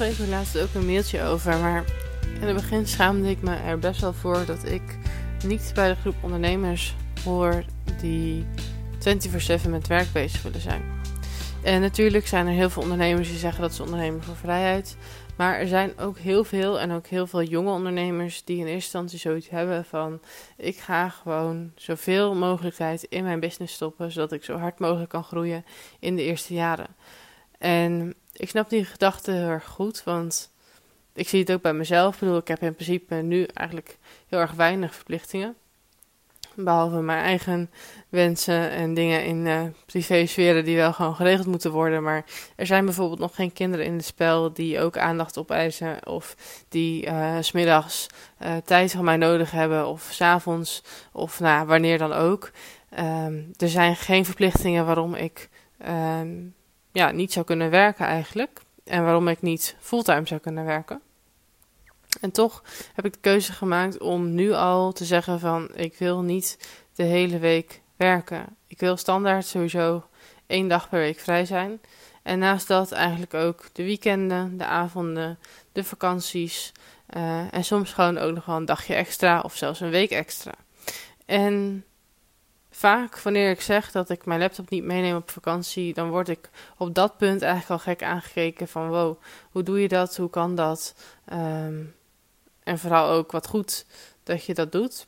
schreef er laatst ook een mailtje over, maar in het begin schaamde ik me er best wel voor dat ik niet bij de groep ondernemers hoor die 24/7 met werk bezig willen zijn. En natuurlijk zijn er heel veel ondernemers die zeggen dat ze ondernemen voor vrijheid. Maar er zijn ook heel veel en ook heel veel jonge ondernemers die in eerste instantie zoiets hebben van ik ga gewoon zoveel mogelijkheid in mijn business stoppen, zodat ik zo hard mogelijk kan groeien in de eerste jaren. En ik snap die gedachte heel erg goed, want ik zie het ook bij mezelf. Ik bedoel, ik heb in principe nu eigenlijk heel erg weinig verplichtingen. Behalve mijn eigen wensen en dingen in uh, privé-sferen die wel gewoon geregeld moeten worden. Maar er zijn bijvoorbeeld nog geen kinderen in het spel die ook aandacht opeisen. Of die uh, smiddags uh, tijd van mij nodig hebben. Of s'avonds. Of nou, wanneer dan ook. Um, er zijn geen verplichtingen waarom ik um, ja, niet zou kunnen werken eigenlijk. En waarom ik niet fulltime zou kunnen werken. En toch heb ik de keuze gemaakt om nu al te zeggen van ik wil niet de hele week werken. Ik wil standaard sowieso één dag per week vrij zijn. En naast dat eigenlijk ook de weekenden, de avonden, de vakanties. Uh, en soms gewoon ook nog wel een dagje extra of zelfs een week extra. En vaak wanneer ik zeg dat ik mijn laptop niet meeneem op vakantie, dan word ik op dat punt eigenlijk al gek aangekeken van wow, hoe doe je dat? Hoe kan dat? Um, en vooral ook wat goed dat je dat doet.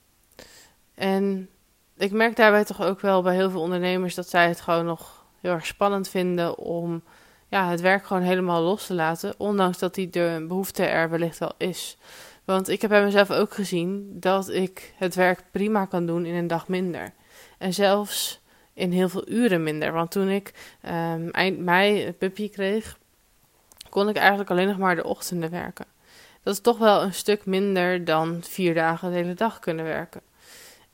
En ik merk daarbij toch ook wel bij heel veel ondernemers dat zij het gewoon nog heel erg spannend vinden om ja, het werk gewoon helemaal los te laten, ondanks dat die de behoefte er wellicht wel is. Want ik heb bij mezelf ook gezien dat ik het werk prima kan doen in een dag minder. En zelfs in heel veel uren minder. Want toen ik um, eind mei puppy kreeg, kon ik eigenlijk alleen nog maar de ochtenden werken. Dat is toch wel een stuk minder dan vier dagen de hele dag kunnen werken.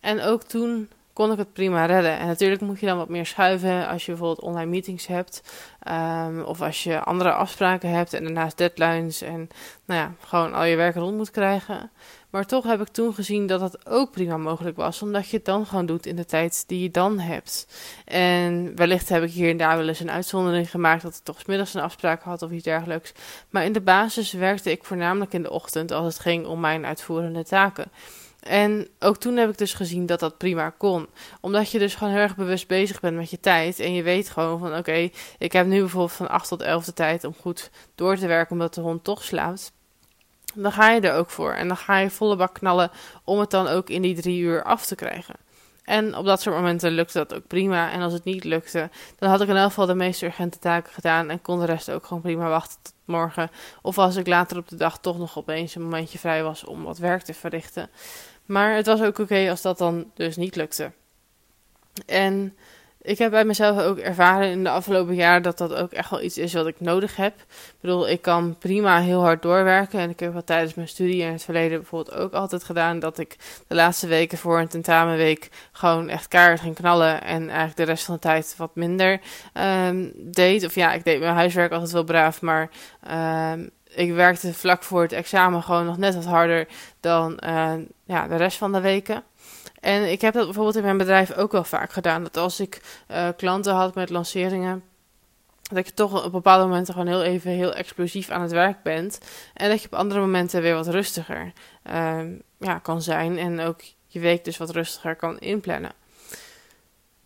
En ook toen kon ik het prima redden. En natuurlijk moet je dan wat meer schuiven als je bijvoorbeeld online meetings hebt. Um, of als je andere afspraken hebt en daarnaast deadlines. En nou ja, gewoon al je werk rond moet krijgen. Maar toch heb ik toen gezien dat dat ook prima mogelijk was. Omdat je het dan gewoon doet in de tijd die je dan hebt. En wellicht heb ik hier en daar wel eens een uitzondering gemaakt. Dat ik toch middags een afspraak had of iets dergelijks. Maar in de basis werkte ik voornamelijk in de ochtend als het ging om mijn uitvoerende taken. En ook toen heb ik dus gezien dat dat prima kon. Omdat je dus gewoon heel erg bewust bezig bent met je tijd. En je weet gewoon van oké, ik heb nu bijvoorbeeld van 8 tot 11 de tijd om goed door te werken omdat de hond toch slaapt. Dan ga je er ook voor. En dan ga je volle bak knallen om het dan ook in die drie uur af te krijgen. En op dat soort momenten lukte dat ook prima. En als het niet lukte, dan had ik in elk geval de meest urgente taken gedaan. En kon de rest ook gewoon prima wachten tot morgen. Of als ik later op de dag toch nog opeens een momentje vrij was om wat werk te verrichten. Maar het was ook oké als dat dan dus niet lukte. En ik heb bij mezelf ook ervaren in de afgelopen jaren dat dat ook echt wel iets is wat ik nodig heb. Ik bedoel, ik kan prima heel hard doorwerken. En ik heb wat tijdens mijn studie in het verleden bijvoorbeeld ook altijd gedaan dat ik de laatste weken voor een tentamenweek gewoon echt kaart ging knallen. En eigenlijk de rest van de tijd wat minder um, deed. Of ja, ik deed mijn huiswerk altijd wel braaf, maar um, ik werkte vlak voor het examen gewoon nog net wat harder dan uh, ja, de rest van de weken. En ik heb dat bijvoorbeeld in mijn bedrijf ook wel vaak gedaan. Dat als ik uh, klanten had met lanceringen, dat je toch op bepaalde momenten gewoon heel even heel explosief aan het werk bent. En dat je op andere momenten weer wat rustiger uh, ja, kan zijn. En ook je week dus wat rustiger kan inplannen.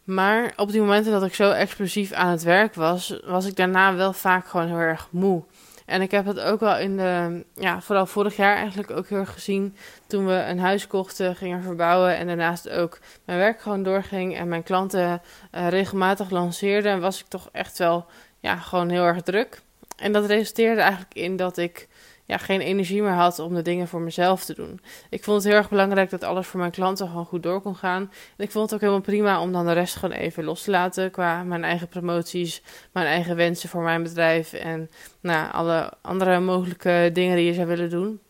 Maar op die momenten dat ik zo explosief aan het werk was, was ik daarna wel vaak gewoon heel erg moe. En ik heb het ook wel in de, ja, vooral vorig jaar eigenlijk ook heel erg gezien. Toen we een huis kochten, gingen verbouwen en daarnaast ook mijn werk gewoon doorging. En mijn klanten uh, regelmatig lanceerden, was ik toch echt wel, ja, gewoon heel erg druk. En dat resulteerde eigenlijk in dat ik ja, geen energie meer had om de dingen voor mezelf te doen. Ik vond het heel erg belangrijk dat alles voor mijn klanten gewoon goed door kon gaan. En ik vond het ook helemaal prima om dan de rest gewoon even los te laten qua mijn eigen promoties, mijn eigen wensen voor mijn bedrijf en nou, alle andere mogelijke dingen die je zou willen doen.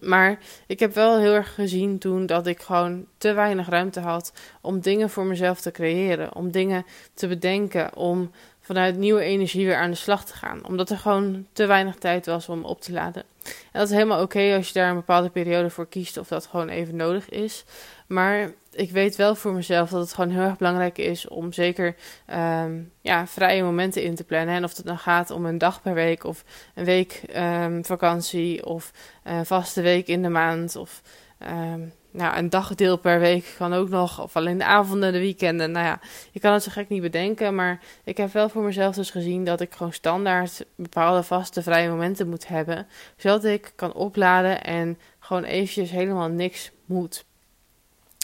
Maar ik heb wel heel erg gezien toen dat ik gewoon te weinig ruimte had om dingen voor mezelf te creëren, om dingen te bedenken, om vanuit nieuwe energie weer aan de slag te gaan. Omdat er gewoon te weinig tijd was om op te laden. En dat is helemaal oké als je daar een bepaalde periode voor kiest of dat gewoon even nodig is. Maar ik weet wel voor mezelf dat het gewoon heel erg belangrijk is om zeker um, ja, vrije momenten in te plannen. En of het dan gaat om een dag per week of een week um, vakantie of een vaste week in de maand of um, nou, een dagdeel per week kan ook nog. Of alleen de avonden, de weekenden. Nou ja, je kan het zo gek niet bedenken. Maar ik heb wel voor mezelf dus gezien dat ik gewoon standaard bepaalde vaste vrije momenten moet hebben. Zodat ik kan opladen en gewoon eventjes helemaal niks moet.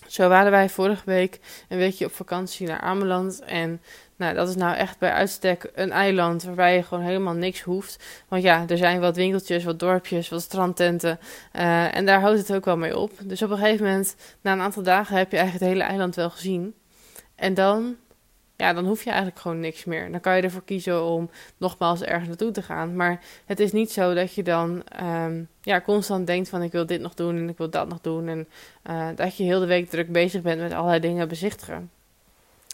Zo waren wij vorige week een weekje op vakantie naar Ameland. En nou, dat is nou echt bij uitstek een eiland waarbij je gewoon helemaal niks hoeft. Want ja, er zijn wat winkeltjes, wat dorpjes, wat strandtenten. Uh, en daar houdt het ook wel mee op. Dus op een gegeven moment, na een aantal dagen, heb je eigenlijk het hele eiland wel gezien. En dan, ja, dan hoef je eigenlijk gewoon niks meer. Dan kan je ervoor kiezen om nogmaals ergens naartoe te gaan. Maar het is niet zo dat je dan um, ja, constant denkt van ik wil dit nog doen en ik wil dat nog doen. En uh, dat je heel de week druk bezig bent met allerlei dingen bezichtigen.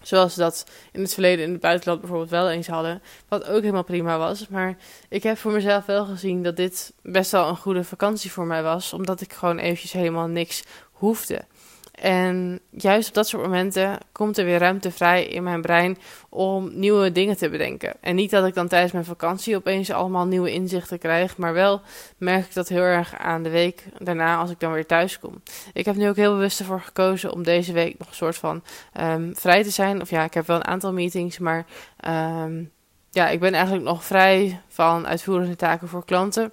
Zoals ze dat in het verleden in het buitenland bijvoorbeeld wel eens hadden. Wat ook helemaal prima was. Maar ik heb voor mezelf wel gezien dat dit best wel een goede vakantie voor mij was. Omdat ik gewoon eventjes helemaal niks hoefde. En juist op dat soort momenten komt er weer ruimte vrij in mijn brein om nieuwe dingen te bedenken. En niet dat ik dan tijdens mijn vakantie opeens allemaal nieuwe inzichten krijg, maar wel merk ik dat heel erg aan de week daarna als ik dan weer thuis kom. Ik heb nu ook heel bewust ervoor gekozen om deze week nog een soort van um, vrij te zijn. Of ja, ik heb wel een aantal meetings, maar um, ja, ik ben eigenlijk nog vrij van uitvoerende taken voor klanten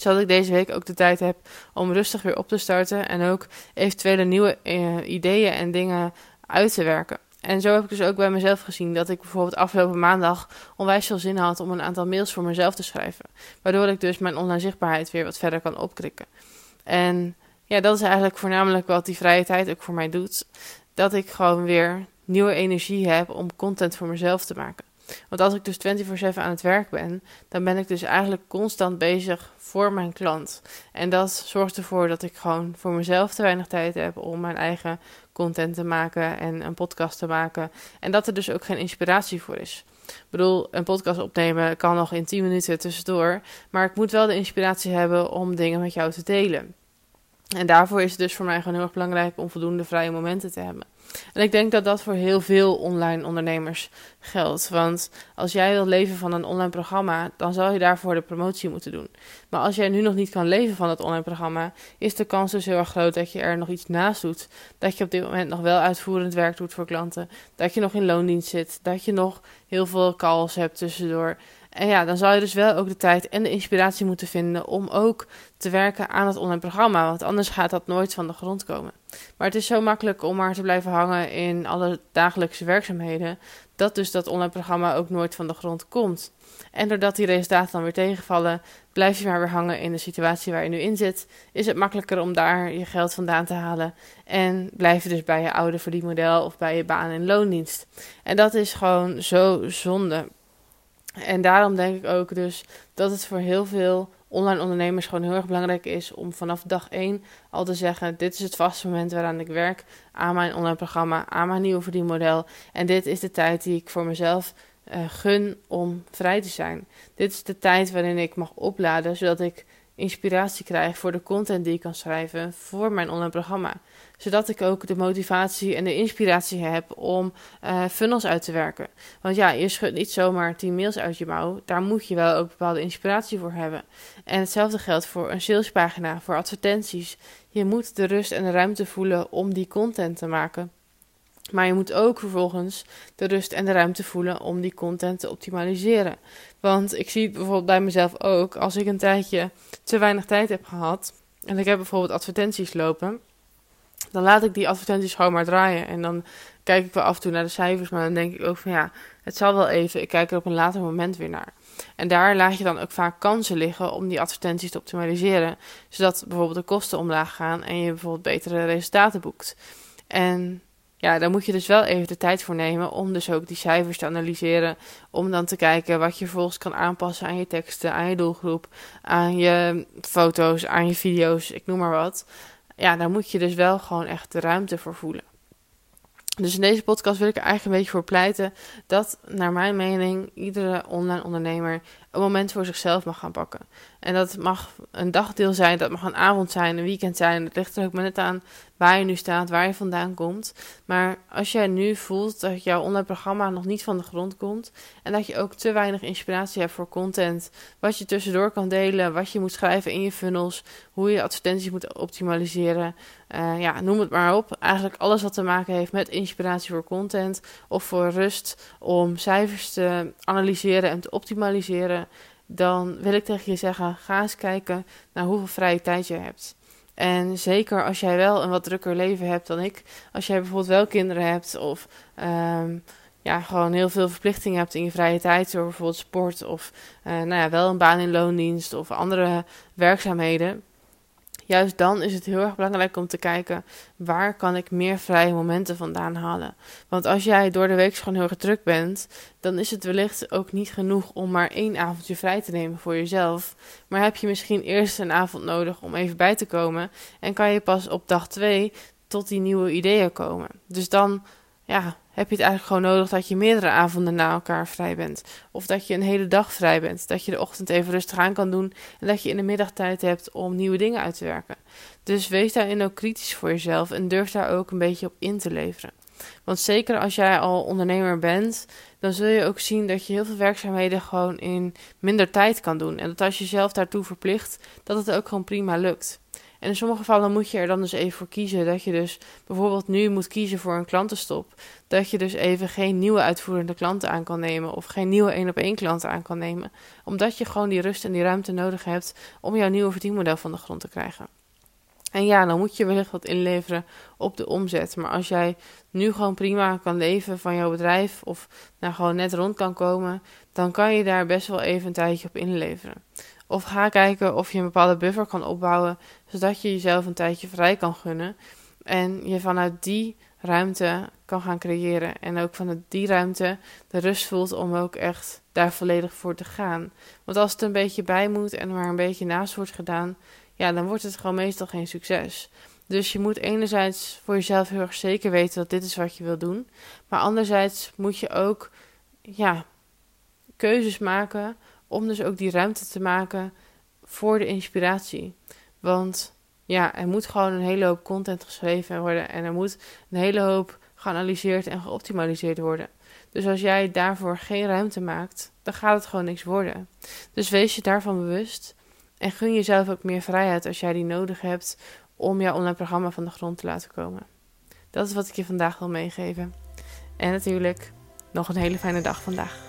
zodat ik deze week ook de tijd heb om rustig weer op te starten en ook eventuele nieuwe uh, ideeën en dingen uit te werken. En zo heb ik dus ook bij mezelf gezien dat ik bijvoorbeeld afgelopen maandag onwijs veel zin had om een aantal mails voor mezelf te schrijven. Waardoor ik dus mijn online zichtbaarheid weer wat verder kan opkrikken. En ja, dat is eigenlijk voornamelijk wat die vrije tijd ook voor mij doet. Dat ik gewoon weer nieuwe energie heb om content voor mezelf te maken. Want als ik dus 24/7 aan het werk ben, dan ben ik dus eigenlijk constant bezig voor mijn klant. En dat zorgt ervoor dat ik gewoon voor mezelf te weinig tijd heb om mijn eigen content te maken en een podcast te maken. En dat er dus ook geen inspiratie voor is. Ik bedoel, een podcast opnemen kan nog in 10 minuten tussendoor. Maar ik moet wel de inspiratie hebben om dingen met jou te delen. En daarvoor is het dus voor mij gewoon heel erg belangrijk om voldoende vrije momenten te hebben. En ik denk dat dat voor heel veel online ondernemers geldt. Want als jij wilt leven van een online programma, dan zal je daarvoor de promotie moeten doen. Maar als jij nu nog niet kan leven van dat online programma, is de kans dus heel erg groot dat je er nog iets naast doet. Dat je op dit moment nog wel uitvoerend werk doet voor klanten. Dat je nog in loondienst zit. Dat je nog heel veel calls hebt tussendoor. En ja, dan zal je dus wel ook de tijd en de inspiratie moeten vinden om ook te werken aan het online programma. Want anders gaat dat nooit van de grond komen. Maar het is zo makkelijk om maar te blijven hangen in alle dagelijkse werkzaamheden. Dat dus dat online programma ook nooit van de grond komt. En doordat die resultaten dan weer tegenvallen, blijf je maar weer hangen in de situatie waar je nu in zit. Is het makkelijker om daar je geld vandaan te halen. En blijf je dus bij je oude verdienmodel of bij je baan in loondienst. En dat is gewoon zo zonde. En daarom denk ik ook dus dat het voor heel veel online ondernemers gewoon heel erg belangrijk is om vanaf dag 1 al te zeggen: dit is het vaste moment waaraan ik werk aan mijn online programma, aan mijn nieuwe verdienmodel. En dit is de tijd die ik voor mezelf uh, gun om vrij te zijn. Dit is de tijd waarin ik mag opladen, zodat ik inspiratie krijg voor de content die ik kan schrijven voor mijn online programma. Zodat ik ook de motivatie en de inspiratie heb om uh, funnels uit te werken. Want ja, je schudt niet zomaar 10 mails uit je mouw. Daar moet je wel ook bepaalde inspiratie voor hebben. En hetzelfde geldt voor een salespagina, voor advertenties. Je moet de rust en de ruimte voelen om die content te maken. Maar je moet ook vervolgens de rust en de ruimte voelen om die content te optimaliseren. Want ik zie bijvoorbeeld bij mezelf ook, als ik een tijdje te weinig tijd heb gehad en ik heb bijvoorbeeld advertenties lopen, dan laat ik die advertenties gewoon maar draaien. En dan kijk ik wel af en toe naar de cijfers, maar dan denk ik ook van ja, het zal wel even, ik kijk er op een later moment weer naar. En daar laat je dan ook vaak kansen liggen om die advertenties te optimaliseren, zodat bijvoorbeeld de kosten omlaag gaan en je bijvoorbeeld betere resultaten boekt. En ja, daar moet je dus wel even de tijd voor nemen om dus ook die cijfers te analyseren. Om dan te kijken wat je vervolgens kan aanpassen aan je teksten, aan je doelgroep, aan je foto's, aan je video's, ik noem maar wat. Ja, daar moet je dus wel gewoon echt de ruimte voor voelen. Dus in deze podcast wil ik er eigenlijk een beetje voor pleiten dat, naar mijn mening, iedere online ondernemer een moment voor zichzelf mag gaan pakken. En dat mag een dagdeel zijn, dat mag een avond zijn, een weekend zijn. Het ligt er ook maar net aan waar je nu staat, waar je vandaan komt. Maar als jij nu voelt dat jouw online programma nog niet van de grond komt en dat je ook te weinig inspiratie hebt voor content, wat je tussendoor kan delen, wat je moet schrijven in je funnels, hoe je advertenties moet optimaliseren, uh, ja, noem het maar op. Eigenlijk alles wat te maken heeft met inspiratie voor content of voor rust om cijfers te analyseren en te optimaliseren dan wil ik tegen je zeggen: ga eens kijken naar hoeveel vrije tijd je hebt. En zeker als jij wel een wat drukker leven hebt dan ik, als jij bijvoorbeeld wel kinderen hebt of um, ja, gewoon heel veel verplichtingen hebt in je vrije tijd, door bijvoorbeeld sport of uh, nou ja, wel een baan in loondienst of andere werkzaamheden, juist dan is het heel erg belangrijk om te kijken waar kan ik meer vrije momenten vandaan halen. Want als jij door de week gewoon heel druk bent, dan is het wellicht ook niet genoeg om maar één avondje vrij te nemen voor jezelf. Maar heb je misschien eerst een avond nodig om even bij te komen en kan je pas op dag twee tot die nieuwe ideeën komen. Dus dan ja, heb je het eigenlijk gewoon nodig dat je meerdere avonden na elkaar vrij bent. Of dat je een hele dag vrij bent. Dat je de ochtend even rustig aan kan doen. En dat je in de middag tijd hebt om nieuwe dingen uit te werken. Dus wees daarin ook kritisch voor jezelf en durf daar ook een beetje op in te leveren. Want zeker als jij al ondernemer bent, dan zul je ook zien dat je heel veel werkzaamheden gewoon in minder tijd kan doen. En dat als je jezelf daartoe verplicht, dat het ook gewoon prima lukt. En in sommige gevallen moet je er dan dus even voor kiezen. Dat je dus bijvoorbeeld nu moet kiezen voor een klantenstop. Dat je dus even geen nieuwe uitvoerende klanten aan kan nemen. Of geen nieuwe één op één klanten aan kan nemen. Omdat je gewoon die rust en die ruimte nodig hebt om jouw nieuwe verdienmodel van de grond te krijgen. En ja, dan moet je wellicht wat inleveren op de omzet. Maar als jij nu gewoon prima kan leven van jouw bedrijf of nou gewoon net rond kan komen, dan kan je daar best wel even een tijdje op inleveren. Of ga kijken of je een bepaalde buffer kan opbouwen, zodat je jezelf een tijdje vrij kan gunnen. En je vanuit die ruimte kan gaan creëren. En ook vanuit die ruimte de rust voelt om ook echt daar volledig voor te gaan. Want als het een beetje bij moet en maar een beetje naast wordt gedaan, ja, dan wordt het gewoon meestal geen succes. Dus je moet enerzijds voor jezelf heel erg zeker weten dat dit is wat je wil doen. Maar anderzijds moet je ook ja, keuzes maken om dus ook die ruimte te maken voor de inspiratie. Want ja, er moet gewoon een hele hoop content geschreven worden en er moet een hele hoop geanalyseerd en geoptimaliseerd worden. Dus als jij daarvoor geen ruimte maakt, dan gaat het gewoon niks worden. Dus wees je daarvan bewust en gun jezelf ook meer vrijheid als jij die nodig hebt om jouw online programma van de grond te laten komen. Dat is wat ik je vandaag wil meegeven. En natuurlijk nog een hele fijne dag vandaag.